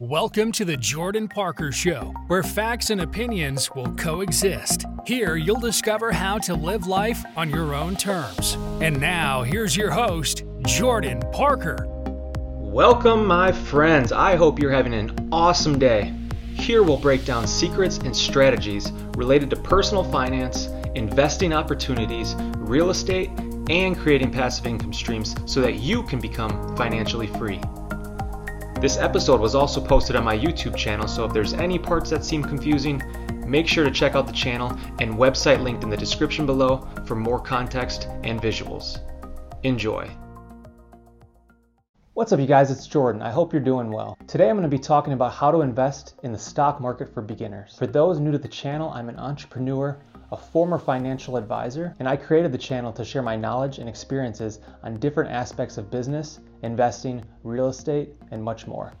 Welcome to the Jordan Parker Show, where facts and opinions will coexist. Here, you'll discover how to live life on your own terms. And now, here's your host, Jordan Parker. Welcome, my friends. I hope you're having an awesome day. Here, we'll break down secrets and strategies related to personal finance, investing opportunities, real estate, and creating passive income streams so that you can become financially free. This episode was also posted on my YouTube channel, so if there's any parts that seem confusing, make sure to check out the channel and website linked in the description below for more context and visuals. Enjoy. What's up, you guys? It's Jordan. I hope you're doing well. Today I'm going to be talking about how to invest in the stock market for beginners. For those new to the channel, I'm an entrepreneur a former financial advisor, and I created the channel to share my knowledge and experiences on different aspects of business, investing, real estate, and much more.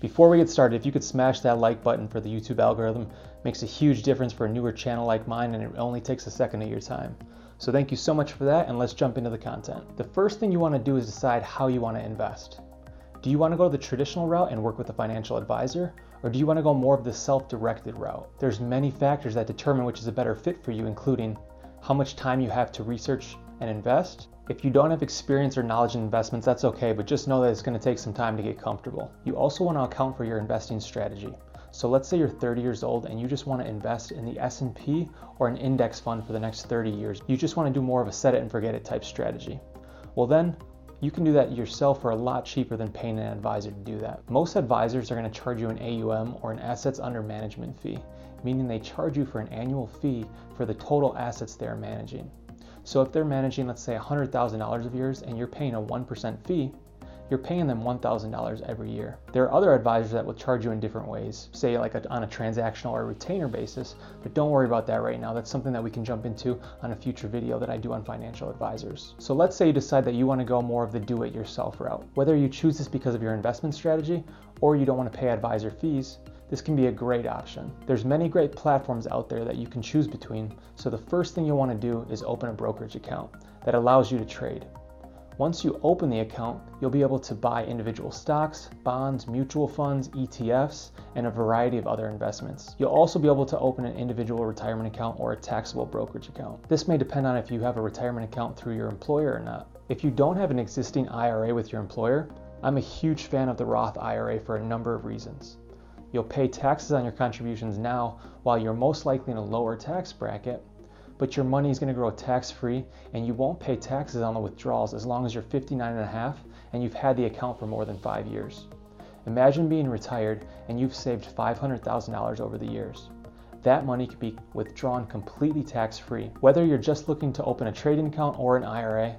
Before we get started, if you could smash that like button for the YouTube algorithm, makes a huge difference for a newer channel like mine and it only takes a second of your time. So thank you so much for that and let's jump into the content. The first thing you want to do is decide how you want to invest. Do you want to go the traditional route and work with a financial advisor or do you want to go more of the self-directed route? There's many factors that determine which is a better fit for you, including how much time you have to research and invest. If you don't have experience or knowledge in investments, that's okay, but just know that it's going to take some time to get comfortable. You also want to account for your investing strategy. So let's say you're 30 years old and you just want to invest in the S&P or an index fund for the next 30 years. You just want to do more of a set it and forget it type strategy. Well then, you can do that yourself for a lot cheaper than paying an advisor to do that. Most advisors are going to charge you an AUM or an assets under management fee, meaning they charge you for an annual fee for the total assets they're managing. So if they're managing, let's say $100,000 of yours and you're paying a 1% fee, you're paying them $1,000 every year. There are other advisors that will charge you in different ways, say like a, on a transactional or retainer basis, but don't worry about that right now. That's something that we can jump into on a future video that I do on financial advisors. So let's say you decide that you want to go more of the do it yourself route. Whether you choose this because of your investment strategy or you don't want to pay advisor fees, this can be a great option. There's many great platforms out there that you can choose between, so the first thing you'll want to do is open a brokerage account that allows you to trade. Once you open the account, you'll be able to buy individual stocks, bonds, mutual funds, ETFs, and a variety of other investments. You'll also be able to open an individual retirement account or a taxable brokerage account. This may depend on if you have a retirement account through your employer or not. If you don't have an existing IRA with your employer, I'm a huge fan of the Roth IRA for a number of reasons. You'll pay taxes on your contributions now while you're most likely in a lower tax bracket, but your money is going to grow tax free and you won't pay taxes on the withdrawals as long as you're 59 and a half and you've had the account for more than five years. Imagine being retired and you've saved $500,000 over the years. That money can be withdrawn completely tax free. Whether you're just looking to open a trading account or an IRA,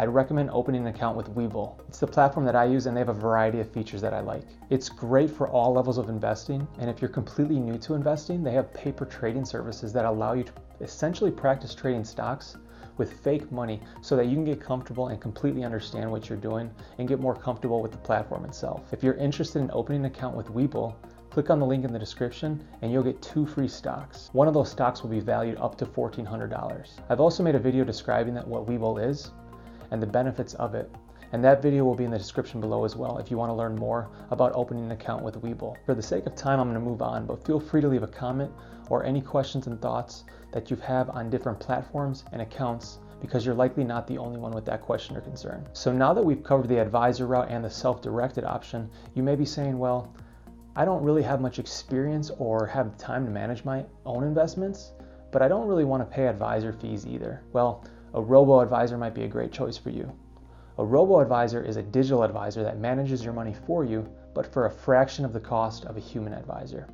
I'd recommend opening an account with Webull. It's the platform that I use and they have a variety of features that I like. It's great for all levels of investing, and if you're completely new to investing, they have paper trading services that allow you to essentially practice trading stocks with fake money so that you can get comfortable and completely understand what you're doing and get more comfortable with the platform itself. If you're interested in opening an account with Webull, click on the link in the description and you'll get two free stocks. One of those stocks will be valued up to $1,400. I've also made a video describing that what Webull is and the benefits of it. And that video will be in the description below as well if you want to learn more about opening an account with Webull. For the sake of time, I'm going to move on, but feel free to leave a comment or any questions and thoughts that you have on different platforms and accounts because you're likely not the only one with that question or concern. So now that we've covered the advisor route and the self-directed option, you may be saying, well, I don't really have much experience or have time to manage my own investments, but I don't really want to pay advisor fees either. Well, a robo advisor might be a great choice for you. A robo advisor is a digital advisor that manages your money for you, but for a fraction of the cost of a human advisor.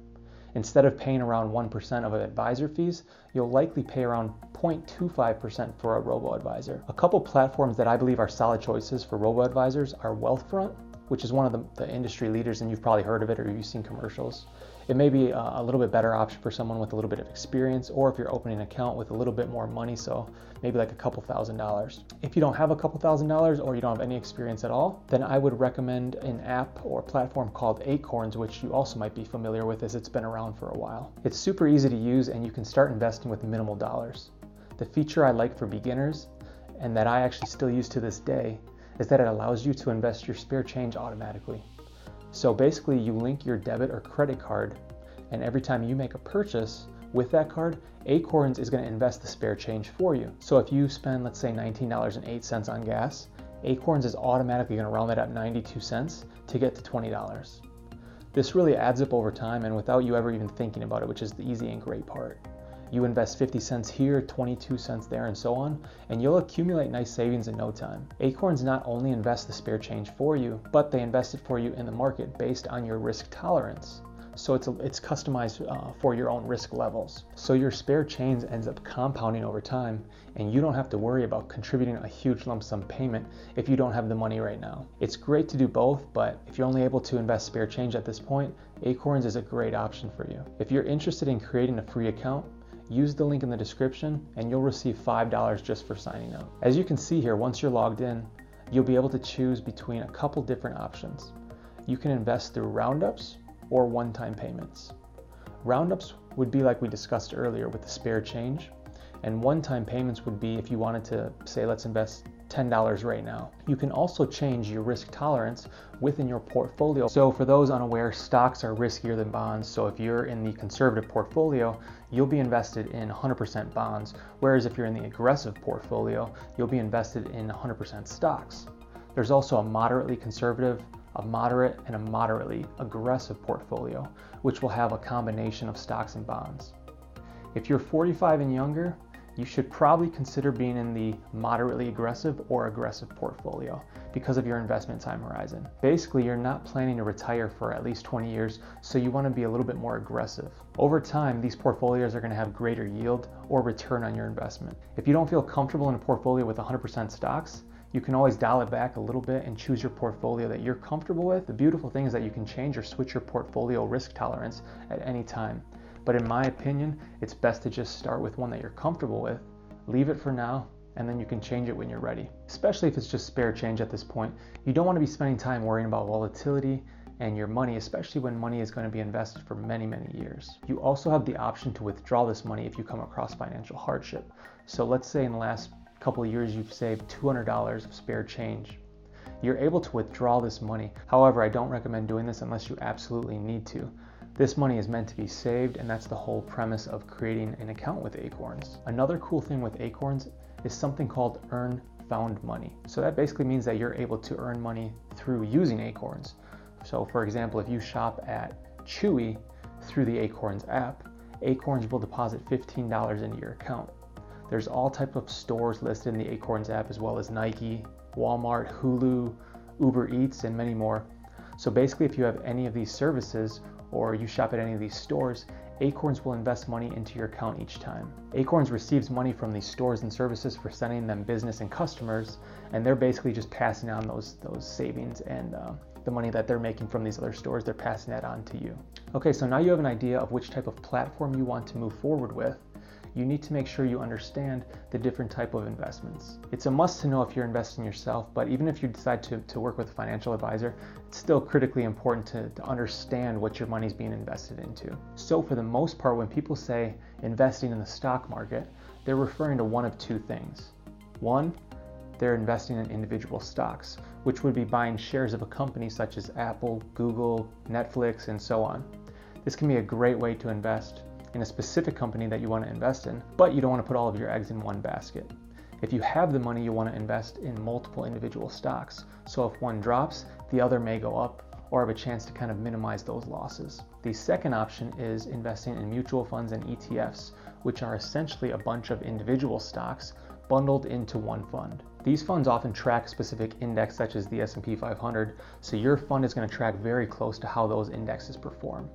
Instead of paying around 1% of advisor fees, you'll likely pay around 0.25% for a robo advisor. A couple platforms that I believe are solid choices for robo advisors are Wealthfront, which is one of the, the industry leaders, and you've probably heard of it or you've seen commercials. It may be a, little bit better option for someone with a little bit of experience, or if you're opening an account with a little bit more money, so maybe like a couple thousand dollars. If you don't have a couple thousand dollars or you don't have any experience at all, then I would recommend an app or platform called Acorns, which you also might be familiar with as it's been around for a while. It's super easy to use and you can start investing with minimal dollars. The feature I like for beginners and that I actually still use to this day is that it allows you to invest your spare change automatically. So basically, you link your debit or credit card, and every time you make a purchase with that card, Acorns is going to invest the spare change for you. So if you spend, let's say, $19.08 on gas, Acorns is automatically going to round that up 92 cents to get to $20. This really adds up over time and without you ever even thinking about it, which is the easy and great part. You invest 50 cents here, 22 cents there, and so on, and you'll accumulate nice savings in no time. Acorns not only invest the spare change for you, but they invest it for you in the market based on your risk tolerance. So it's, it's customized uh, for your own risk levels. So your spare change ends up compounding over time, and you don't have to worry about contributing a huge lump sum payment if you don't have the money right now. It's great to do both, but if you're only able to invest spare change at this point, Acorns is a great option for you. If you're interested in creating a free account, use the link in the description and you'll receive $5 just for signing up. As you can see here, once you're logged in, you'll be able to choose between a couple different options. You can invest through roundups or one-time payments. Roundups would be like we discussed earlier with the spare change, and one-time payments would be if you wanted to say let's invest $10 right now. You can also change your risk tolerance within your portfolio. So for those unaware, stocks are riskier than bonds. So if you're in the conservative portfolio, you'll be invested in 100% bonds. Whereas if you're in the aggressive portfolio, you'll be invested in 100% stocks. There's also a moderately conservative, a moderate, and a moderately aggressive portfolio, which will have a combination of stocks and bonds. If you're 45 and younger, you should probably consider being in the moderately aggressive or aggressive portfolio because of your investment time horizon. Basically, you're not planning to retire for at least 20 years, so you want to be a little bit more aggressive. Over time, these portfolios are going to have greater yield or return on your investment. If you don't feel comfortable in a portfolio with 100% stocks, you can always dial it back a little bit and choose your portfolio that you're comfortable with. The beautiful thing is that you can change or switch your portfolio risk tolerance at any time. But in my opinion, it's best to just start with one that you're comfortable with, leave it for now, and then you can change it when you're ready. Especially if it's just spare change at this point. You don't want to be spending time worrying about volatility and your money, especially when money is going to be invested for many, many years. You also have the option to withdraw this money if you come across financial hardship. So let's say in the last couple of years you've saved $200 of spare change. You're able to withdraw this money. However, I don't recommend doing this unless you absolutely need to. This money is meant to be saved, and that's the whole premise of creating an account with Acorns. Another cool thing with Acorns is something called Earn Found Money. So that basically means that you're able to earn money through using Acorns. So, for example, if you shop at Chewy through the Acorns app, Acorns will deposit $15 into your account. There's all types of stores listed in the Acorns app, as well as Nike, Walmart, Hulu, Uber Eats, and many more. So basically, if you have any of these services or you shop at any of these stores, Acorns will invest money into your account each time. Acorns receives money from these stores and services for sending them business and customers, and they're basically just passing on those those savings and uh, the money that they're making from these other stores. They're passing that on to you. Okay, so now you have an idea of which type of platform you want to move forward with you need to make sure you understand the different type of investments. It's a must to know if you're investing yourself, but even if you decide to, to work with a financial advisor, it's still critically important to, to understand what your money is being invested into. So for the most part, when people say investing in the stock market, they're referring to one of two things. One, they're investing in individual stocks, which would be buying shares of a company such as Apple, Google, Netflix, and so on. This can be a great way to invest in a specific company that you want to invest in, but you don't want to put all of your eggs in one basket. If you have the money, you want to invest in multiple individual stocks. So if one drops, the other may go up or have a chance to kind of minimize those losses. The second option is investing in mutual funds and ETFs, which are essentially a bunch of individual stocks bundled into one fund. These funds often track specific index such as the S&P 500, so your fund is going to track very close to how those indexes perform.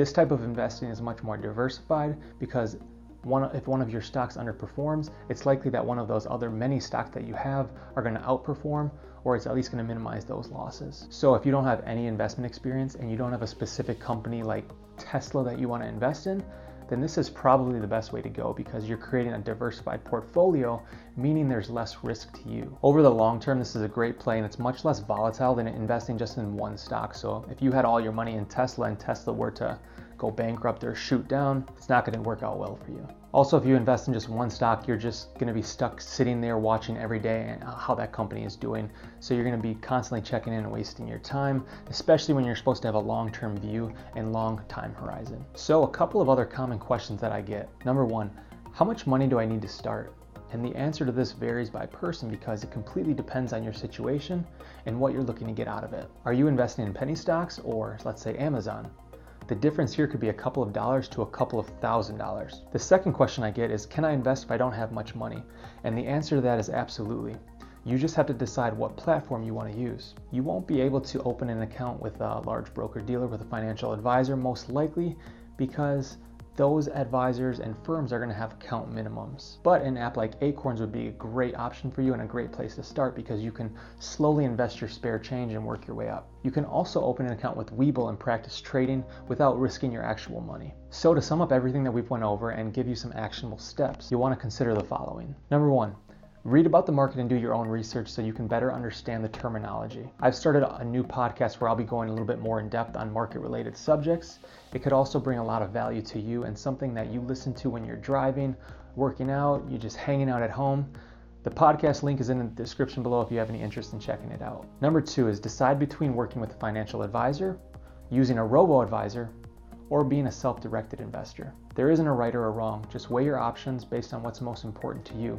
This type of investing is much more diversified because one, if one of your stocks underperforms, it's likely that one of those other many stocks that you have are going to outperform or it's at least going to minimize those losses. So if you don't have any investment experience and you don't have a specific company like Tesla that you want to invest in, then this is probably the best way to go because you're creating a diversified portfolio, meaning there's less risk to you. Over the long term, this is a great play and it's much less volatile than investing just in one stock. So if you had all your money in Tesla and Tesla were to go bankrupt or shoot down, it's not going to work out well for you. Also, if you invest in just one stock, you're just going to be stuck sitting there watching every day and uh, how that company is doing. So you're going to be constantly checking in and wasting your time, especially when you're supposed to have a long term view and long time horizon. So, a couple of other common questions that I get. Number one, how much money do I need to start? And the answer to this varies by person because it completely depends on your situation and what you're looking to get out of it. Are you investing in penny stocks or, let's say, Amazon? The difference here could be a couple of dollars to a couple of thousand dollars. The second question I get is Can I invest if I don't have much money? And the answer to that is absolutely. You just have to decide what platform you want to use. You won't be able to open an account with a large broker dealer with a financial advisor, most likely because those advisors and firms are going to have account minimums. But an app like Acorns would be a great option for you and a great place to start because you can slowly invest your spare change and work your way up. You can also open an account with Webull and practice trading without risking your actual money. So to sum up everything that we've went over and give you some actionable steps, you want to consider the following. Number one, Read about the market and do your own research so you can better understand the terminology. I've started a new podcast where I'll be going a little bit more in depth on market related subjects. It could also bring a lot of value to you and something that you listen to when you're driving, working out, you're just hanging out at home. The podcast link is in the description below if you have any interest in checking it out. Number two is decide between working with a financial advisor, using a robo advisor, or being a self directed investor. There isn't a right or a wrong, just weigh your options based on what's most important to you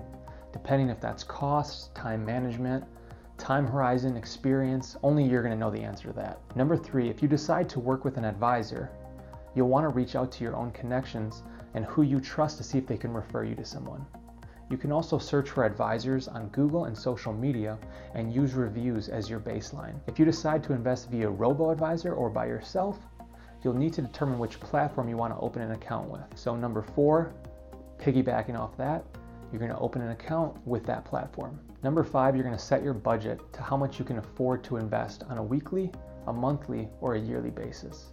depending if that's costs, time management, time horizon, experience, only you're going to know the answer to that. Number three, if you decide to work with an advisor, you'll want to reach out to your own connections and who you trust to see if they can refer you to someone. You can also search for advisors on Google and social media and use reviews as your baseline. If you decide to invest via robo advisor or by yourself, you'll need to determine which platform you want to open an account with. So, number four, piggybacking off that, you're going to open an account with that platform. Number five, you're going to set your budget to how much you can afford to invest on a weekly, a monthly, or a yearly basis.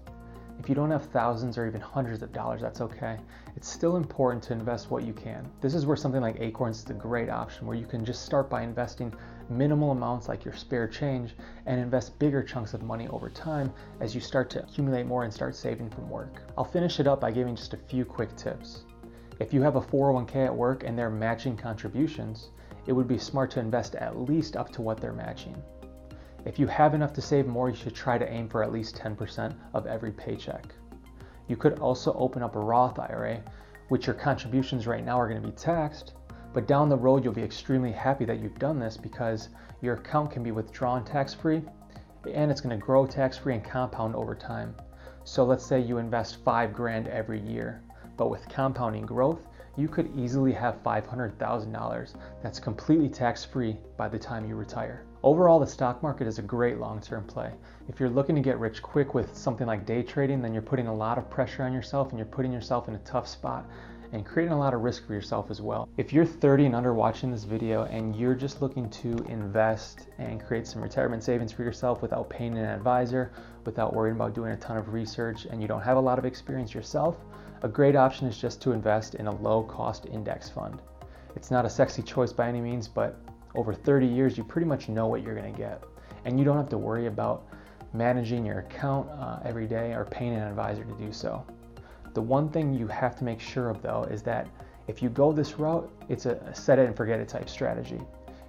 If you don't have thousands or even hundreds of dollars, that's okay. It's still important to invest what you can. This is where something like Acorns is a great option where you can just start by investing minimal amounts like your spare change and invest bigger chunks of money over time as you start to accumulate more and start saving from work. I'll finish it up by giving just a few quick tips. If you have a 401k at work and they're matching contributions, it would be smart to invest at least up to what they're matching. If you have enough to save more, you should try to aim for at least 10% of every paycheck. You could also open up a Roth IRA, which your contributions right now are going to be taxed, but down the road you'll be extremely happy that you've done this because your account can be withdrawn tax free and it's going to grow tax free and compound over time. So let's say you invest 5 grand every year. But with compounding growth, you could easily have $500,000 that's completely tax free by the time you retire. Overall, the stock market is a great long term play. If you're looking to get rich quick with something like day trading, then you're putting a lot of pressure on yourself and you're putting yourself in a tough spot and creating a lot of risk for yourself as well. If you're 30 and under watching this video and you're just looking to invest and create some retirement savings for yourself without paying an advisor, without worrying about doing a ton of research, and you don't have a lot of experience yourself, a great option is just to invest in a low cost index fund. It's not a sexy choice by any means, but over 30 years, you pretty much know what you're to get. And you don't have to worry about managing your account uh, every day or paying an advisor to do so. The one thing you have to make sure of though is that if you go this route, it's a set it and forget it type strategy.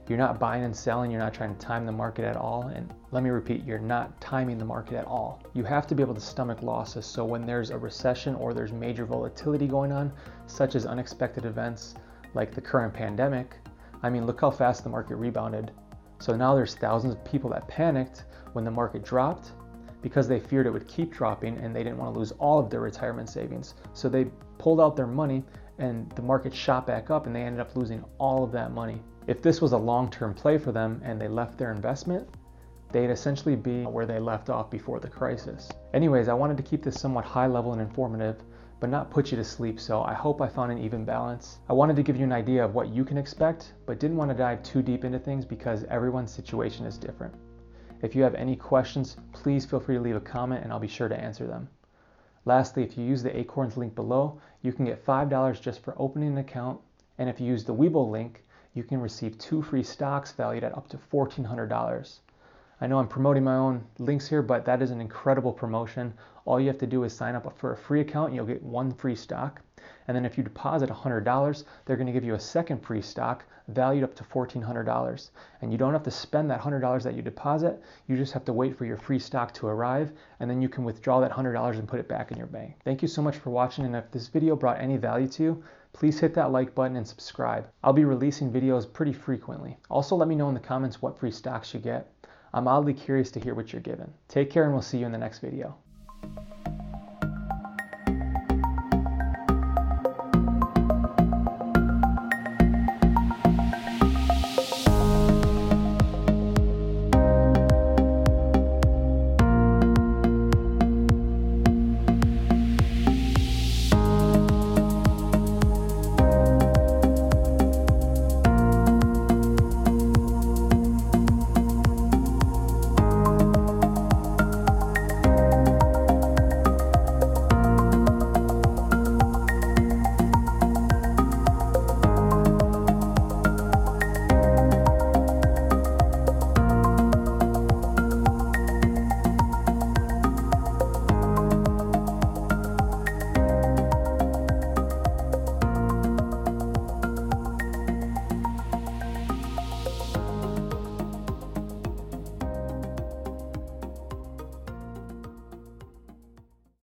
You're not buying and selling, you're not trying to time the market at all. And let me repeat, you're not timing the market at all. You have to be able to stomach losses. So when there's a recession or there's major volatility going on, such as unexpected events like the current pandemic, I mean, look how fast the market rebounded. So now there's thousands of people that panicked when the market dropped because they feared it would keep dropping and they didn't want to lose all of their retirement savings. So they pulled out their money and the market shot back up and they ended up losing all of that money. If this was a long term play for them and they left their investment, they'd essentially be where they left off before the crisis. Anyways, I wanted to keep this somewhat high level and informative, but not put you to sleep, so I hope I found an even balance. I wanted to give you an idea of what you can expect, but didn't want to dive too deep into things because everyone's situation is different. If you have any questions, please feel free to leave a comment and I'll be sure to answer them. Lastly, if you use the Acorns link below, you can get $5 just for opening an account, and if you use the Webull link, you can receive two free stocks valued at up to $1,400. I know I'm promoting my own links here, but that is an incredible promotion. All you have to do is sign up for a free account and you'll get one free stock. And then if you deposit $100, they're going to give you a second free stock valued up to $1,400. And you don't have to spend that $100 that you deposit. You just have to wait for your free stock to arrive, and then you can withdraw that $100 and put it back in your bank. Thank you so much for watching, and if this video brought any value to you, please hit that like button and subscribe. I'll be releasing videos pretty frequently. Also, let me know in the comments what free stocks you get. I'm oddly curious to hear what you're given. Take care, and we'll see you in the next video.